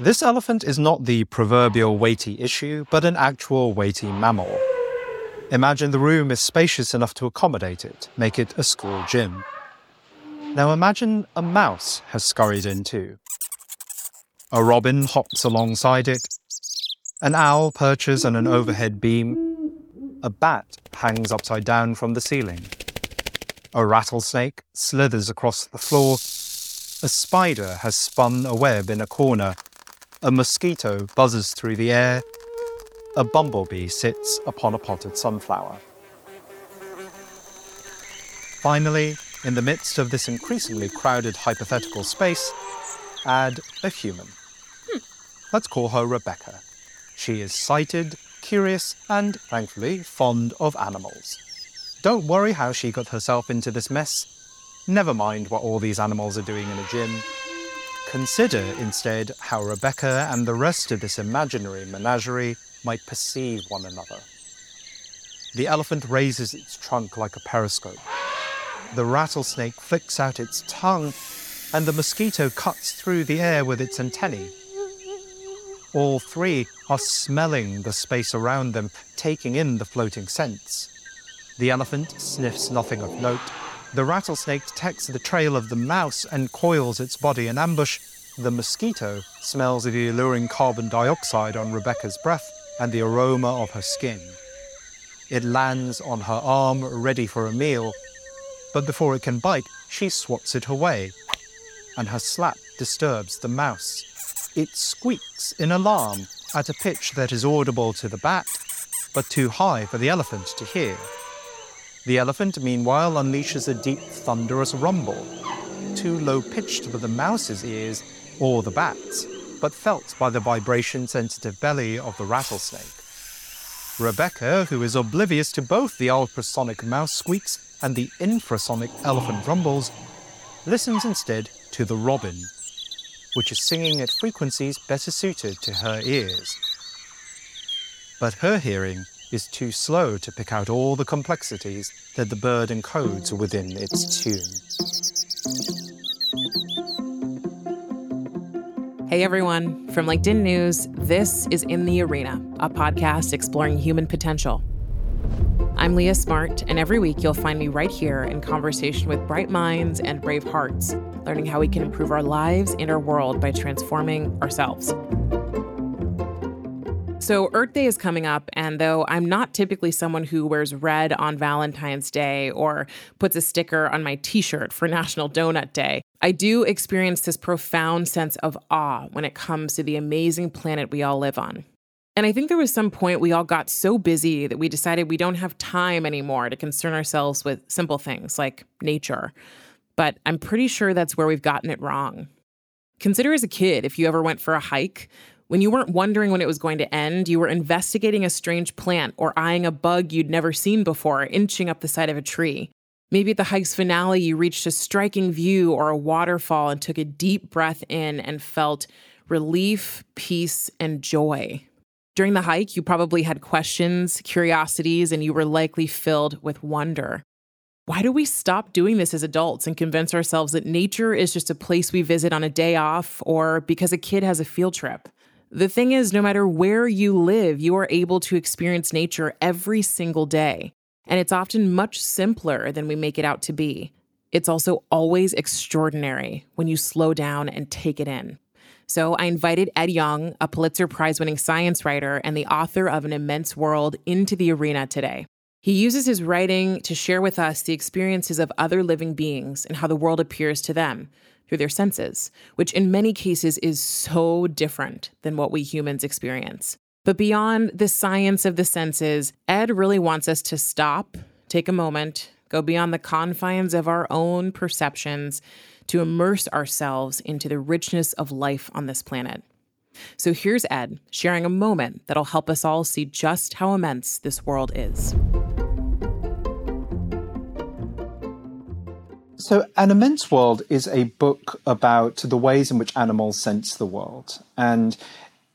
This elephant is not the proverbial weighty issue, but an actual weighty mammal. Imagine the room is spacious enough to accommodate it, make it a school gym. Now imagine a mouse has scurried in too. A robin hops alongside it. An owl perches on an overhead beam. A bat hangs upside down from the ceiling. A rattlesnake slithers across the floor. A spider has spun a web in a corner a mosquito buzzes through the air. A bumblebee sits upon a potted sunflower. Finally, in the midst of this increasingly crowded hypothetical space, add a human. Hmm. Let's call her Rebecca. She is sighted, curious, and, thankfully, fond of animals. Don't worry how she got herself into this mess. Never mind what all these animals are doing in a gym. Consider instead how Rebecca and the rest of this imaginary menagerie might perceive one another. The elephant raises its trunk like a periscope. The rattlesnake flicks out its tongue, and the mosquito cuts through the air with its antennae. All three are smelling the space around them, taking in the floating scents. The elephant sniffs nothing of note, the rattlesnake detects the trail of the mouse and coils its body in ambush. The mosquito smells the alluring carbon dioxide on Rebecca's breath and the aroma of her skin. It lands on her arm, ready for a meal, but before it can bite, she swats it away, and her slap disturbs the mouse. It squeaks in alarm at a pitch that is audible to the bat, but too high for the elephant to hear. The elephant, meanwhile, unleashes a deep, thunderous rumble, too low pitched for the mouse's ears or the bat's, but felt by the vibration sensitive belly of the rattlesnake. Rebecca, who is oblivious to both the ultrasonic mouse squeaks and the infrasonic elephant rumbles, listens instead to the robin, which is singing at frequencies better suited to her ears. But her hearing is too slow to pick out all the complexities that the bird encodes within its tune. Hey everyone, from LinkedIn News, this is In the Arena, a podcast exploring human potential. I'm Leah Smart, and every week you'll find me right here in conversation with bright minds and brave hearts, learning how we can improve our lives and our world by transforming ourselves. So, Earth Day is coming up, and though I'm not typically someone who wears red on Valentine's Day or puts a sticker on my t shirt for National Donut Day, I do experience this profound sense of awe when it comes to the amazing planet we all live on. And I think there was some point we all got so busy that we decided we don't have time anymore to concern ourselves with simple things like nature. But I'm pretty sure that's where we've gotten it wrong. Consider as a kid if you ever went for a hike, when you weren't wondering when it was going to end, you were investigating a strange plant or eyeing a bug you'd never seen before, inching up the side of a tree. Maybe at the hike's finale, you reached a striking view or a waterfall and took a deep breath in and felt relief, peace, and joy. During the hike, you probably had questions, curiosities, and you were likely filled with wonder. Why do we stop doing this as adults and convince ourselves that nature is just a place we visit on a day off or because a kid has a field trip? The thing is, no matter where you live, you are able to experience nature every single day. And it's often much simpler than we make it out to be. It's also always extraordinary when you slow down and take it in. So I invited Ed Yong, a Pulitzer Prize winning science writer and the author of An Immense World, into the arena today. He uses his writing to share with us the experiences of other living beings and how the world appears to them through their senses, which in many cases is so different than what we humans experience. But beyond the science of the senses, Ed really wants us to stop, take a moment, go beyond the confines of our own perceptions to immerse ourselves into the richness of life on this planet. So here's Ed sharing a moment that'll help us all see just how immense this world is. So, An Immense World is a book about the ways in which animals sense the world. And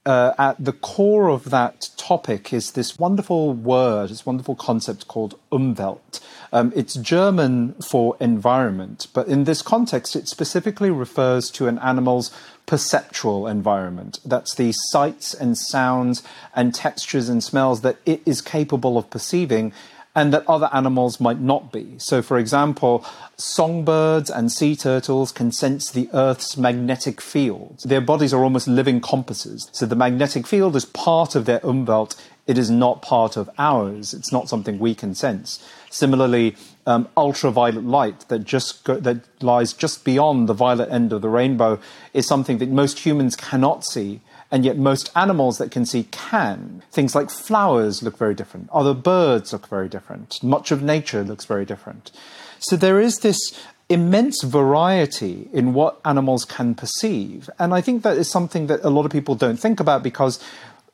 uh, at the core of that topic is this wonderful word, this wonderful concept called Umwelt. Um, it's German for environment, but in this context, it specifically refers to an animal's perceptual environment. That's the sights and sounds and textures and smells that it is capable of perceiving and that other animals might not be. So, for example, songbirds and sea turtles can sense the Earth's magnetic field. Their bodies are almost living compasses. So, the magnetic field is part of their umwelt, it is not part of ours. It's not something we can sense. Similarly, um, ultraviolet light that just go, that lies just beyond the violet end of the rainbow is something that most humans cannot see and yet most animals that can see can. Things like flowers look very different, other birds look very different, much of nature looks very different. So there is this immense variety in what animals can perceive. And I think that is something that a lot of people don't think about because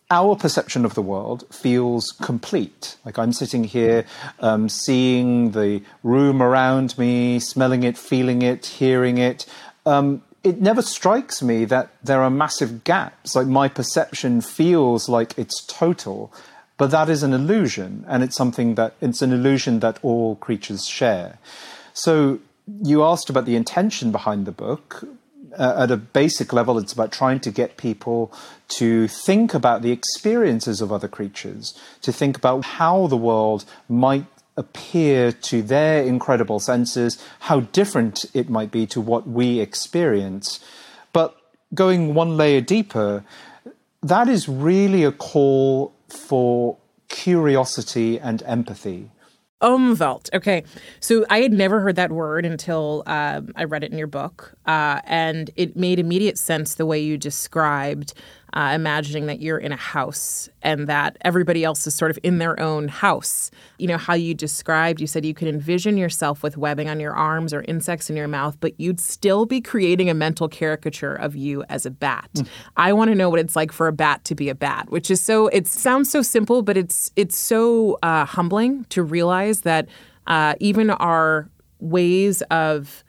our perception of the world feels complete. Like I'm sitting here, um, seeing the room around me, smelling it, feeling it, hearing it. Um, it never strikes me that there are massive gaps. Like my perception feels like it's total, but that is an illusion, and it's something that it's an illusion that all creatures share. So you asked about the intention behind the book. Uh, at a basic level, it's about trying to get people to think about the experiences of other creatures, to think about how the world might appear to their incredible senses, how different it might be to what we experience. But going one layer deeper, that is really a call for curiosity and empathy. Umwelt. Okay. So I had never heard that word until um, I read it in your book. Uh, and it made immediate sense the way you described uh, imagining that you're in a house and that everybody else is sort of in their own house. You know, how you described, you said you could envision yourself with webbing on your arms or insects in your mouth, but you'd still be creating a mental caricature of you as a bat. Mm. I want to know what it's like for a bat to be a bat, which is so, it sounds so simple, but it's, it's so uh, humbling to realize that uh, even our ways of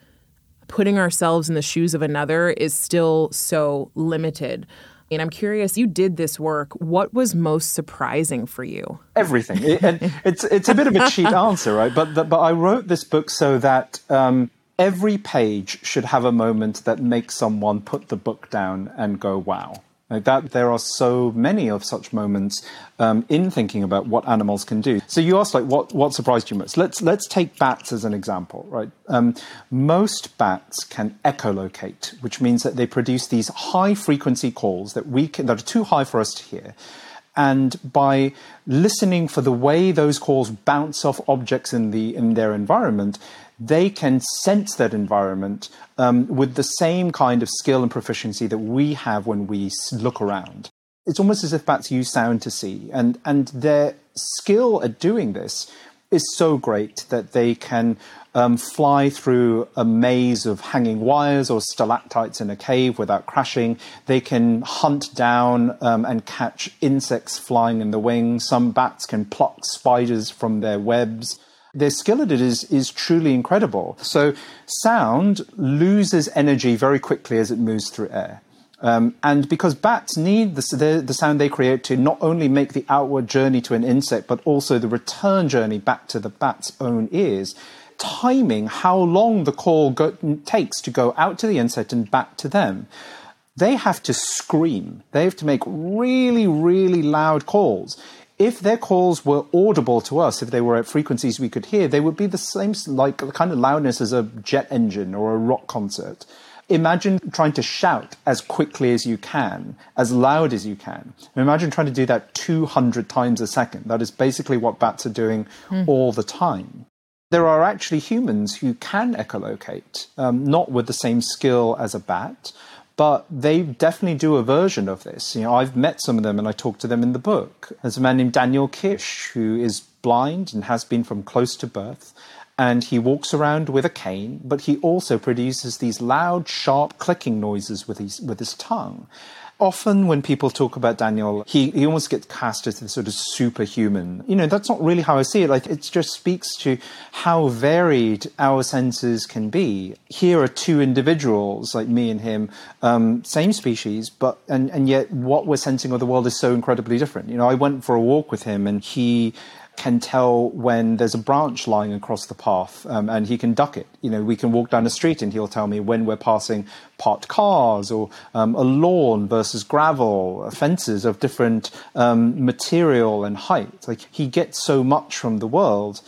putting ourselves in the shoes of another is still so limited. And I'm curious, you did this work. What was most surprising for you? Everything. It, and it's it's a bit of a cheap answer, right? But the, but I wrote this book so that um, every page should have a moment that makes someone put the book down and go, "Wow." Like that, there are so many of such moments um, in thinking about what animals can do. So you asked, like, what what surprised you most? Let's let's take bats as an example, right? Um, most bats can echolocate, which means that they produce these high frequency calls that we can, that are too high for us to hear. And by listening for the way those calls bounce off objects in the in their environment, they can sense that environment um, with the same kind of skill and proficiency that we have when we look around. It's almost as if bats use sound to see, and, and their skill at doing this is so great that they can um, fly through a maze of hanging wires or stalactites in a cave without crashing. They can hunt down um, and catch insects flying in the wings. Some bats can pluck spiders from their webs their skill at it is, is truly incredible. So sound loses energy very quickly as it moves through air. Um, and because bats need the, the, the, sound they create to not only make the outward journey to an insect, but also the return journey back to the bat's own ears, timing how long the call go, takes to go out to the insect and back to them, they have to scream. They have to make really, really loud calls if their calls were audible to us, if they were at frequencies we could hear, they would be the same, like the kind of loudness as a jet engine or a rock concert. Imagine trying to shout as quickly as you can, as loud as you can. Imagine trying to do that 200 times a second. That is basically what bats are doing mm. all the time. There are actually humans who can echolocate, um, not with the same skill as a bat, but they definitely do a version of this. You know, I've met some of them and I talk to them in the book. There's a man named Daniel Kish who is blind and has been from close to birth. And he walks around with a cane, but he also produces these loud, sharp clicking noises with his, with his tongue. Often when people talk about Daniel, he, he almost gets cast as this sort of superhuman. You know, that's not really how I see it. Like, it just speaks to how varied our senses can be. Here are two individuals, like me and him, um, same species, but, and, and yet what we're sensing of the world is so incredibly different. You know, I went for a walk with him and he, can tell when there's a branch lying across the path um, and he can duck it. You know, we can walk down the street and he'll tell me when we're passing parked cars or um, a lawn versus gravel, fences of different um, material and height. Like he gets so much from the world.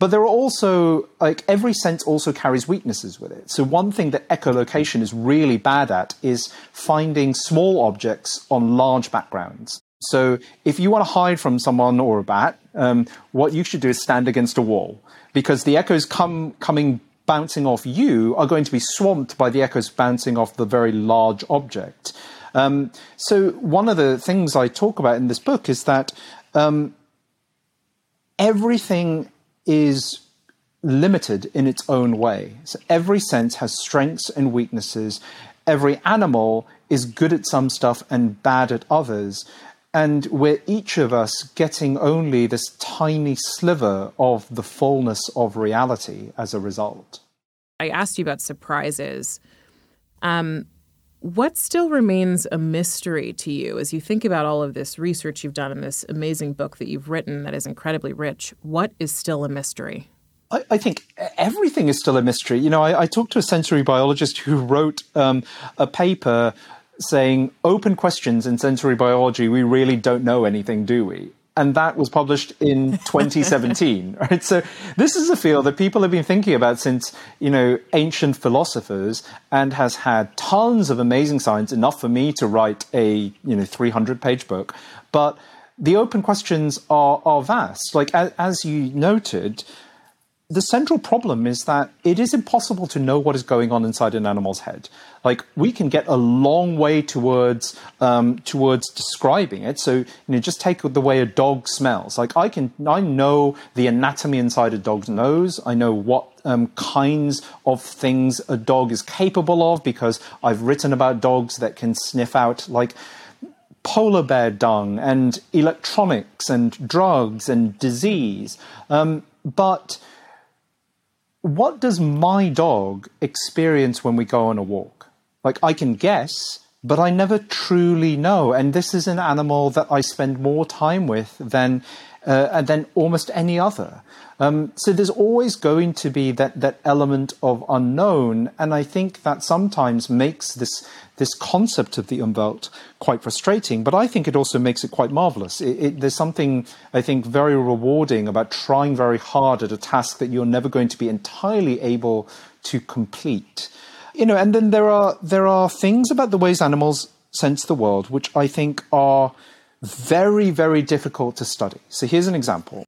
But there are also, like, every sense also carries weaknesses with it. So, one thing that echolocation is really bad at is finding small objects on large backgrounds. So if you want to hide from someone or a bat, um, what you should do is stand against a wall because the echoes come coming bouncing off you are going to be swamped by the echoes bouncing off the very large object. Um, so one of the things I talk about in this book is that um, everything is limited in its own way. So every sense has strengths and weaknesses. Every animal is good at some stuff and bad at others and we're each of us getting only this tiny sliver of the fullness of reality as a result. I asked you about surprises. Um, what still remains a mystery to you as you think about all of this research you've done and this amazing book that you've written that is incredibly rich? What is still a mystery? I, I think everything is still a mystery. You know, I, I talked to a sensory biologist who wrote um, a paper saying open questions in sensory biology, we really don't know anything, do we? And that was published in 2017, right? So this is a field that people have been thinking about since, you know, ancient philosophers and has had tons of amazing science, enough for me to write a, you know, 300 page book. But the open questions are, are vast. Like, as, as you noted, the central problem is that it is impossible to know what is going on inside an animal's head. Like we can get a long way towards um, towards describing it. So you know, just take the way a dog smells. Like I can, I know the anatomy inside a dog's nose. I know what um, kinds of things a dog is capable of because I've written about dogs that can sniff out like polar bear dung and electronics and drugs and disease. Um, but what does my dog experience when we go on a walk? Like, I can guess, but I never truly know. And this is an animal that I spend more time with than, uh, than almost any other. Um, so there's always going to be that, that element of unknown. And I think that sometimes makes this this concept of the umwelt quite frustrating, but I think it also makes it quite marvelous. It, it, there's something, I think, very rewarding about trying very hard at a task that you're never going to be entirely able to complete. You know, and then there are there are things about the ways animals sense the world which I think are very, very difficult to study. So here's an example.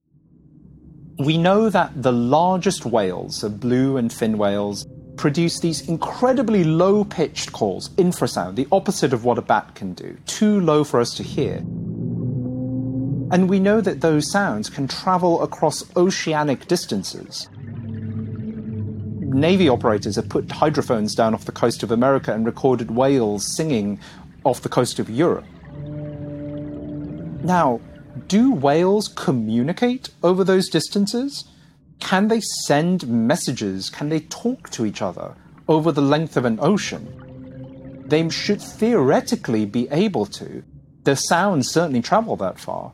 We know that the largest whales, so blue and fin whales, produce these incredibly low pitched calls, infrasound, the opposite of what a bat can do, too low for us to hear. And we know that those sounds can travel across oceanic distances. Navy operators have put hydrophones down off the coast of America and recorded whales singing off the coast of Europe. Now, do whales communicate over those distances? Can they send messages? Can they talk to each other over the length of an ocean? They should theoretically be able to. Their sounds certainly travel that far.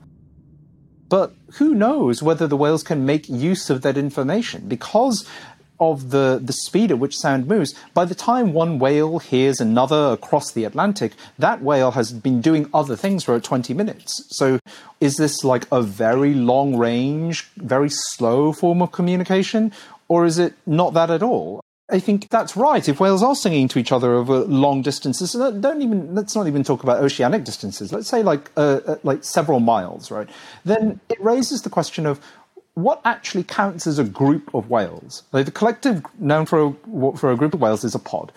But who knows whether the whales can make use of that information? Because of the, the speed at which sound moves, by the time one whale hears another across the Atlantic, that whale has been doing other things for 20 minutes. So is this like a very long range, very slow form of communication, or is it not that at all? I think that's right. If whales are singing to each other over long distances, don't even let's not even talk about oceanic distances. Let's say like uh, uh like several miles, right? Then it raises the question of what actually counts as a group of whales? Like the collective noun for a, for a group of whales is a pod.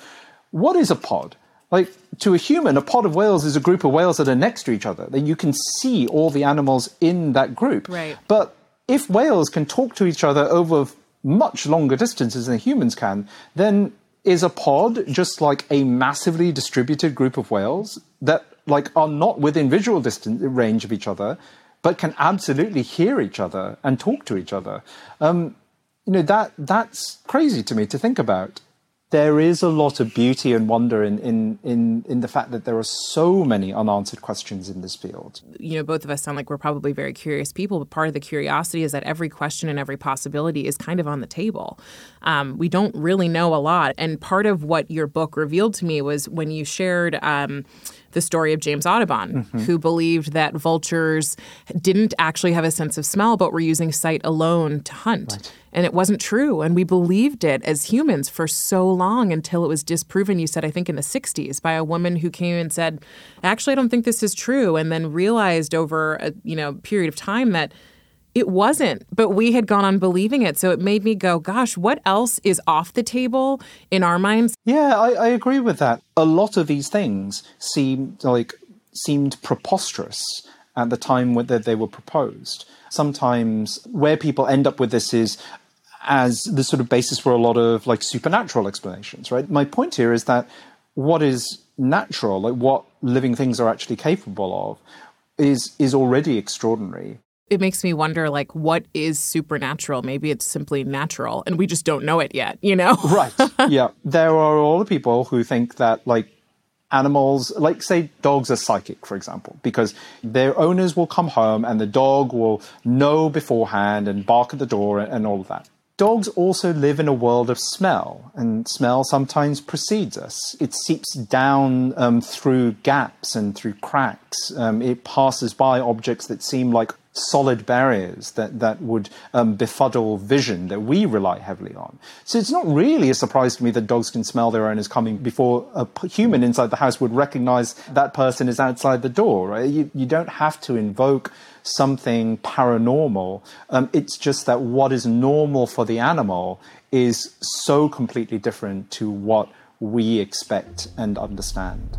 What is a pod? Like to a human, a pod of whales is a group of whales that are next to each other. That you can see all the animals in that group. Right. But if whales can talk to each other over much longer distances than humans can, then is a pod just like a massively distributed group of whales that like are not within visual distance range of each other, but can absolutely hear each other and talk to each other. Um, you know that that's crazy to me to think about there is a lot of beauty and wonder in, in, in, in the fact that there are so many unanswered questions in this field. You know, both of us sound like we're probably very curious people, but part of the curiosity is that every question and every possibility is kind of on the table. Um, we don't really know a lot. And part of what your book revealed to me was when you shared. Um, the story of James Audubon, mm-hmm. who believed that vultures didn't actually have a sense of smell, but were using sight alone to hunt. Right. And it wasn't true. And we believed it as humans for so long until it was disproven, you said, I think in the 60s, by a woman who came and said, actually, I don't think this is true. And then realized over a you know period of time that it wasn't, but we had gone on believing it. So it made me go, gosh, what else is off the table in our minds? Yeah, I, I agree with that. A lot of these things seemed like seemed preposterous at the time that they were proposed. Sometimes where people end up with this is as the sort of basis for a lot of like supernatural explanations, right? My point here is that what is natural, like what living things are actually capable of, is is already extraordinary it makes me wonder like what is supernatural? Maybe it's simply natural and we just don't know it yet you know? Right. Yeah. There are all the people who think that like animals like say dogs are psychic for example because their owners will come home and the dog will know beforehand and bark at the door and all of that. Dogs also live in a world of smell, and smell sometimes precedes us. It seeps down um, through gaps and through cracks. Um, it passes by objects that seem like solid barriers that, that would um, befuddle vision that we rely heavily on. So it's not really a surprise to me that dogs can smell their owners coming before a human inside the house would recognize that person is outside the door. Right? You, you don't have to invoke something paranormal. Um, it's just that what is normal for the animal is so completely different to what we expect and understand.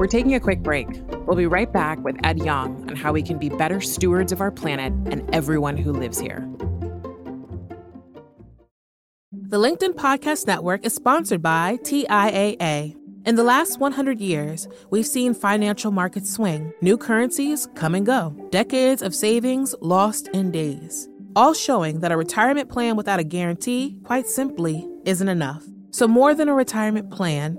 We're taking a quick break. We'll be right back with Ed Yong on how we can be better stewards of our planet and everyone who lives here. The LinkedIn Podcast Network is sponsored by TIAA. In the last 100 years, we've seen financial markets swing, new currencies come and go, decades of savings lost in days, all showing that a retirement plan without a guarantee, quite simply, isn't enough. So, more than a retirement plan,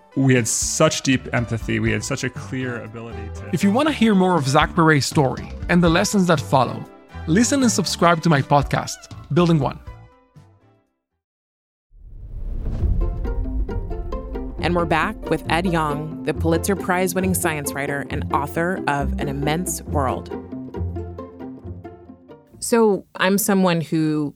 we had such deep empathy. We had such a clear ability to. If you want to hear more of Zach Perret's story and the lessons that follow, listen and subscribe to my podcast, Building One. And we're back with Ed Yong, the Pulitzer Prize winning science writer and author of An Immense World. So, I'm someone who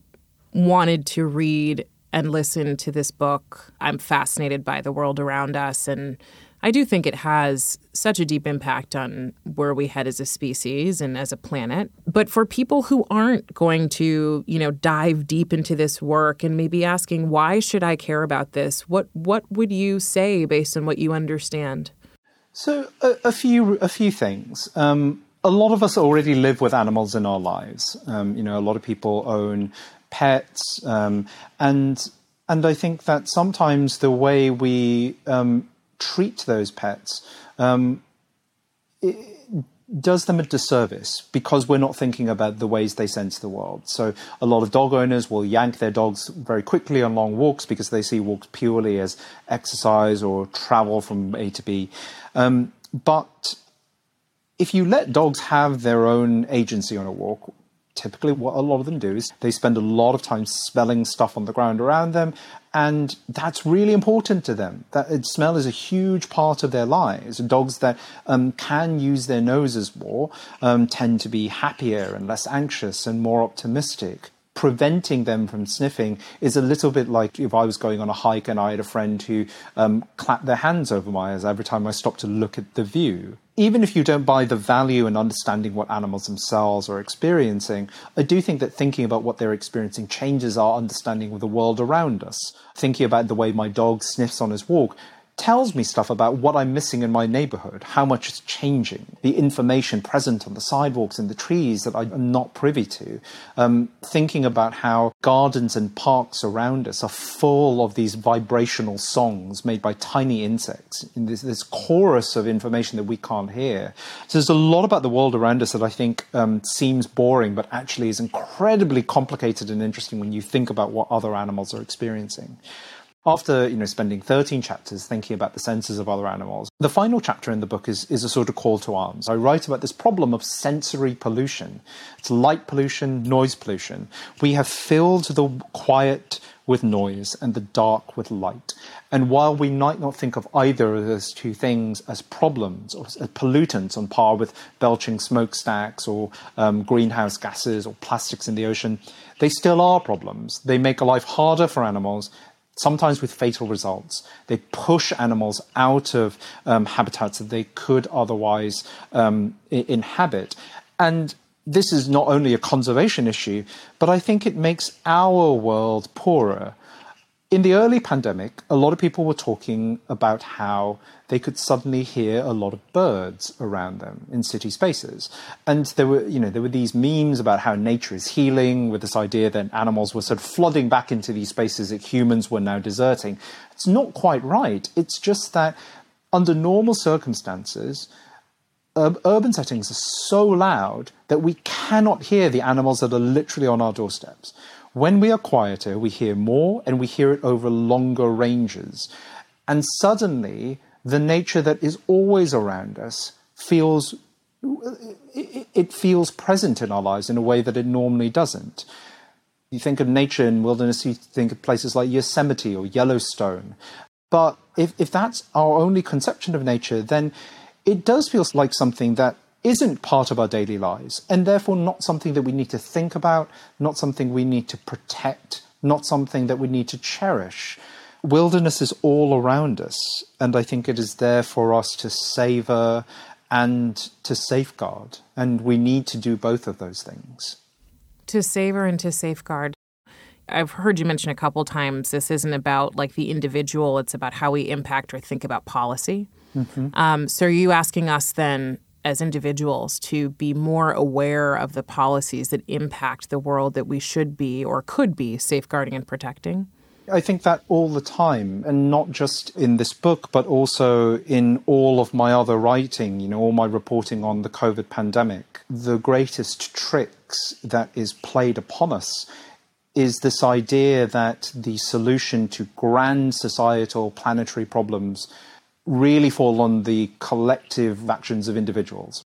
wanted to read and listen to this book, I'm fascinated by the world around us. And I do think it has such a deep impact on where we head as a species and as a planet. But for people who aren't going to, you know, dive deep into this work and maybe asking, why should I care about this? What what would you say based on what you understand? So a, a few a few things. Um, a lot of us already live with animals in our lives. Um, you know, a lot of people own pets, um, and and I think that sometimes the way we um, treat those pets um, does them a disservice because we're not thinking about the ways they sense the world. So a lot of dog owners will yank their dogs very quickly on long walks because they see walks purely as exercise or travel from A to B. Um, but if you let dogs have their own agency on a walk, typically what a lot of them do is they spend a lot of time smelling stuff on the ground around them and that's really important to them. That smell is a huge part of their lives. Dogs that um, can use their noses more um, tend to be happier and less anxious and more optimistic preventing them from sniffing is a little bit like if I was going on a hike and I had a friend who um, clapped their hands over my eyes every time I stopped to look at the view. Even if you don't buy the value in understanding what animals themselves are experiencing, I do think that thinking about what they're experiencing changes our understanding of the world around us. Thinking about the way my dog sniffs on his walk tells me stuff about what I'm missing in my neighborhood, how much is changing, the information present on the sidewalks and the trees that I'm not privy to. Um, thinking about how gardens and parks around us are full of these vibrational songs made by tiny insects, in this, this chorus of information that we can't hear. So there's a lot about the world around us that I think um, seems boring, but actually is incredibly complicated and interesting when you think about what other animals are experiencing after you know spending 13 chapters thinking about the senses of other animals the final chapter in the book is, is a sort of call to arms. I write about this problem of sensory pollution. It's light pollution noise pollution. We have filled the quiet with noise and the dark with light. And while we might not think of either of those two things as problems or as pollutants on par with belching smokestacks or um, greenhouse gases or plastics in the ocean they still are problems. They make a life harder for animals sometimes with fatal results. They push animals out of um, habitats that they could otherwise um, I- inhabit. And this is not only a conservation issue, but I think it makes our world poorer in the early pandemic, a lot of people were talking about how they could suddenly hear a lot of birds around them in city spaces. And there were, you know, there were these memes about how nature is healing with this idea that animals were sort of flooding back into these spaces that humans were now deserting. It's not quite right. It's just that under normal circumstances, urban settings are so loud that we cannot hear the animals that are literally on our doorsteps. When we are quieter, we hear more and we hear it over longer ranges. And suddenly, the nature that is always around us feels it feels present in our lives in a way that it normally doesn't. You think of nature and wilderness, you think of places like Yosemite or Yellowstone. But if, if that's our only conception of nature, then it does feel like something that isn't part of our daily lives and therefore not something that we need to think about, not something we need to protect, not something that we need to cherish. Wilderness is all around us, and I think it is there for us to savor and to safeguard. And we need to do both of those things. To savor and to safeguard. I've heard you mention a couple times this isn't about like the individual, it's about how we impact or think about policy. Mm-hmm. Um, so, are you asking us then as individuals to be more aware of the policies that impact the world that we should be or could be safeguarding and protecting? I think that all the time, and not just in this book, but also in all of my other writing, you know, all my reporting on the COVID pandemic. The greatest tricks that is played upon us is this idea that the solution to grand societal planetary problems really fall on the collective actions of individuals.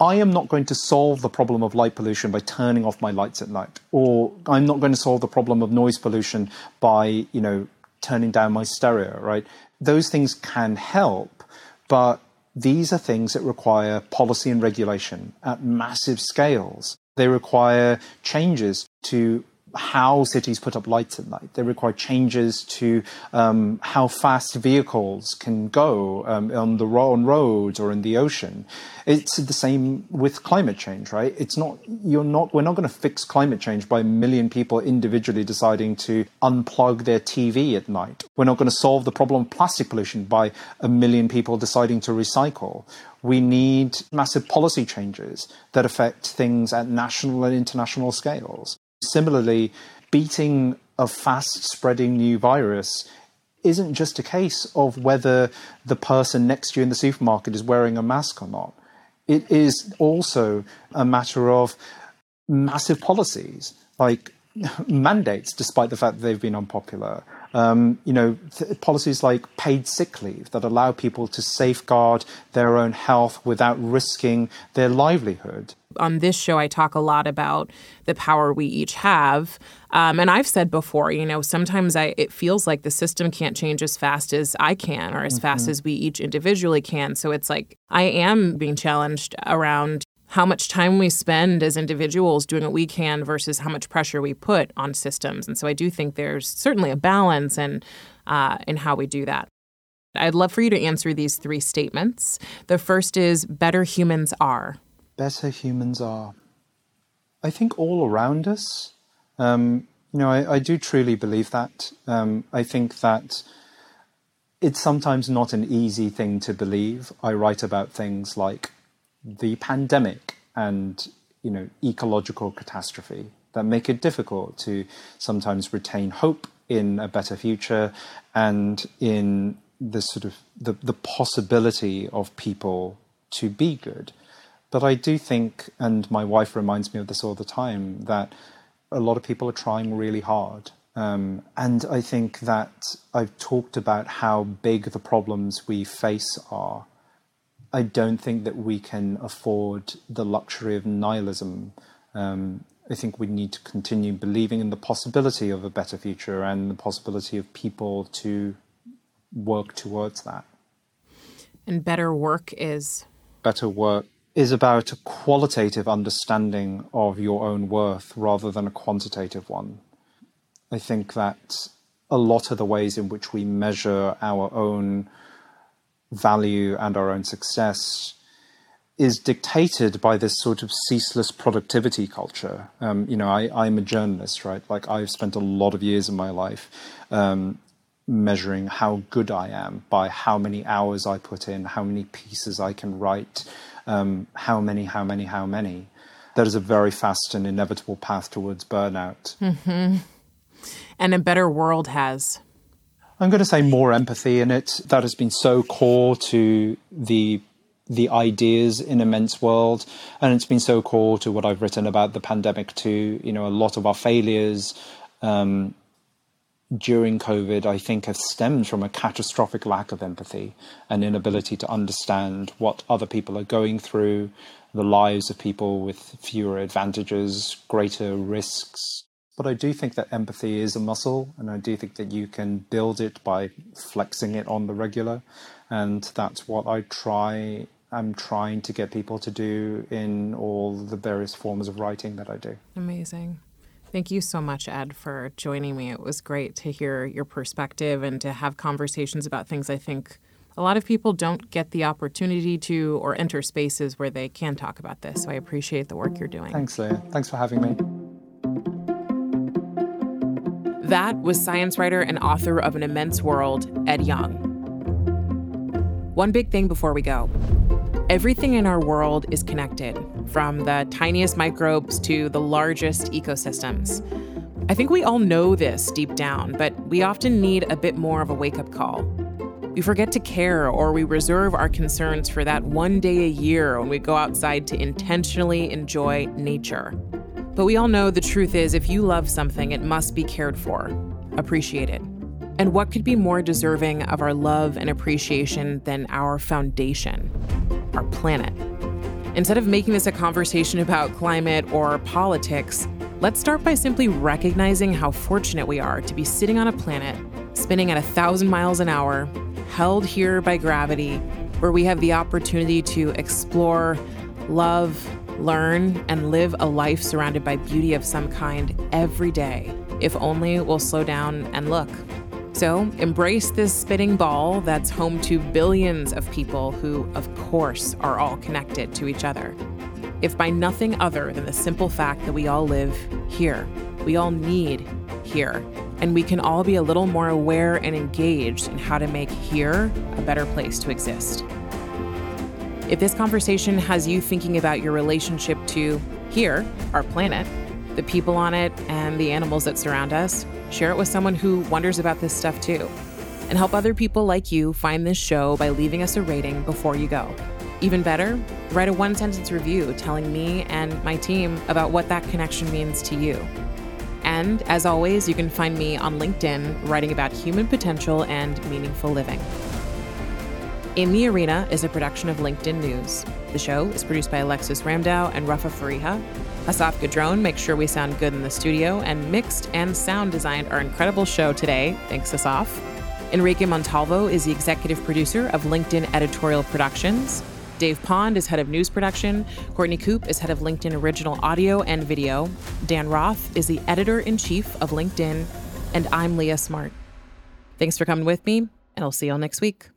I am not going to solve the problem of light pollution by turning off my lights at night, or I'm not going to solve the problem of noise pollution by, you know, turning down my stereo, right? Those things can help, but these are things that require policy and regulation at massive scales. They require changes to how cities put up lights at night. They require changes to um, how fast vehicles can go um, on the on roads or in the ocean. It's the same with climate change, right? It's not you're not we're not going to fix climate change by a million people individually deciding to unplug their TV at night. We're not going to solve the problem of plastic pollution by a million people deciding to recycle. We need massive policy changes that affect things at national and international scales. Similarly, beating a fast spreading new virus isn't just a case of whether the person next to you in the supermarket is wearing a mask or not. It is also a matter of massive policies like mandates, despite the fact that they've been unpopular. Um, you know, th- policies like paid sick leave that allow people to safeguard their own health without risking their livelihood. On this show, I talk a lot about the power we each have. Um, and I've said before, you know, sometimes I, it feels like the system can't change as fast as I can or as mm-hmm. fast as we each individually can. So it's like I am being challenged around how much time we spend as individuals doing what we can versus how much pressure we put on systems. And so I do think there's certainly a balance in, uh, in how we do that. I'd love for you to answer these three statements. The first is better humans are. Better humans are. I think all around us. Um, you know, I, I, do truly believe that. Um, I think that it's sometimes not an easy thing to believe. I write about things like the pandemic and you know ecological catastrophe that make it difficult to sometimes retain hope in a better future and in the sort of the, the possibility of people to be good. But I do think, and my wife reminds me of this all the time, that a lot of people are trying really hard. Um, and I think that I've talked about how big the problems we face are. I don't think that we can afford the luxury of nihilism. Um, I think we need to continue believing in the possibility of a better future and the possibility of people to work towards that. And better work is? Better work is about a qualitative understanding of your own worth rather than a quantitative one. I think that a lot of the ways in which we measure our own value and our own success is dictated by this sort of ceaseless productivity culture. Um, you know, I, am a journalist, right? Like I've spent a lot of years in my life um, measuring how good I am by how many hours I put in, how many pieces I can write, um, how many, how many, how many. That is a very fast and inevitable path towards burnout. Mm-hmm. And a better world has I'm going to say more empathy in it. That has been so core to the the ideas in immense world, and it's been so core to what I've written about the pandemic too. You know, a lot of our failures um, during COVID, I think, have stemmed from a catastrophic lack of empathy and inability to understand what other people are going through, the lives of people with fewer advantages, greater risks, but I do think that empathy is a muscle, and I do think that you can build it by flexing it on the regular. And that's what I try. I'm trying to get people to do in all the various forms of writing that I do. Amazing. Thank you so much, Ed, for joining me. It was great to hear your perspective and to have conversations about things I think a lot of people don't get the opportunity to or enter spaces where they can talk about this. So I appreciate the work you're doing. Thanks, Leah. Thanks for having me. That was science writer and author of An Immense World, Ed Yong. One big thing before we go everything in our world is connected, from the tiniest microbes to the largest ecosystems. I think we all know this deep down, but we often need a bit more of a wake up call. We forget to care or we reserve our concerns for that one day a year when we go outside to intentionally enjoy nature. But we all know the truth is if you love something, it must be cared for, appreciated. And what could be more deserving of our love and appreciation than our foundation, our planet? Instead of making this a conversation about climate or politics, let's start by simply recognizing how fortunate we are to be sitting on a planet spinning at a thousand miles an hour, held here by gravity, where we have the opportunity to explore, love, learn, and live a life surrounded by beauty of some kind every day, if only we'll slow down and look. So, embrace this spinning ball that's home to billions of people who, of course, are all connected to each other. If by nothing other than the simple fact that we all live here, we all need here, and we can all be a little more aware and engaged in how to make here a better place to exist. If this conversation has you thinking about your relationship to here, our planet, the people on it, and the animals that surround us, share it with someone who wonders about this stuff too. And help other people like you find this show by leaving us a rating before you go. Even better, write a one sentence review telling me and my team about what that connection means to you. And as always, you can find me on LinkedIn writing about human potential and meaningful living. In the Arena is a production of LinkedIn News. The show is produced by Alexis Ramdow and Rafa Fariha. Asaf Gadron makes sure we sound good in the studio and mixed and sound designed our incredible show today. Thanks, Asaf. Enrique Montalvo is the executive producer of LinkedIn Editorial Productions. Dave Pond is head of news production. Courtney Coop is head of LinkedIn original audio and video. Dan Roth is the editor in chief of LinkedIn. And I'm Leah Smart. Thanks for coming with me, and I'll see y'all next week.